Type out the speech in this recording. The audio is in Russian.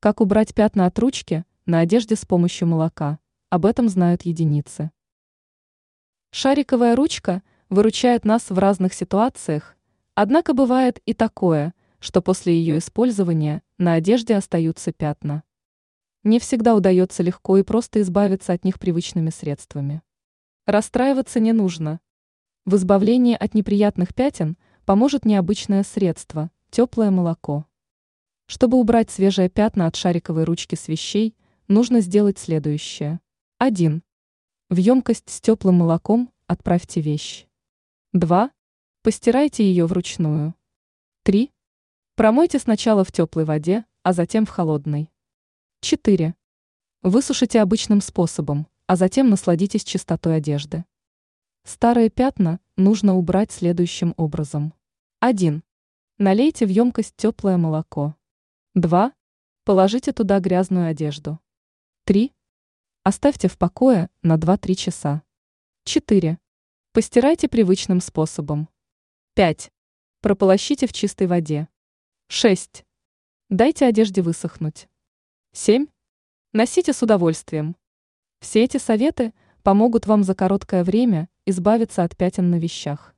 Как убрать пятна от ручки на одежде с помощью молока? Об этом знают единицы. Шариковая ручка выручает нас в разных ситуациях, однако бывает и такое, что после ее использования на одежде остаются пятна. Не всегда удается легко и просто избавиться от них привычными средствами. Расстраиваться не нужно. В избавлении от неприятных пятен поможет необычное средство – теплое молоко. Чтобы убрать свежие пятна от шариковой ручки с вещей, нужно сделать следующее. 1. В емкость с теплым молоком отправьте вещь. 2. Постирайте ее вручную. 3. Промойте сначала в теплой воде, а затем в холодной. 4. Высушите обычным способом, а затем насладитесь чистотой одежды. Старые пятна нужно убрать следующим образом. 1. Налейте в емкость теплое молоко. 2. Положите туда грязную одежду. 3. Оставьте в покое на 2-3 часа. 4. Постирайте привычным способом. 5. Прополощите в чистой воде. 6. Дайте одежде высохнуть. 7. Носите с удовольствием. Все эти советы помогут вам за короткое время избавиться от пятен на вещах.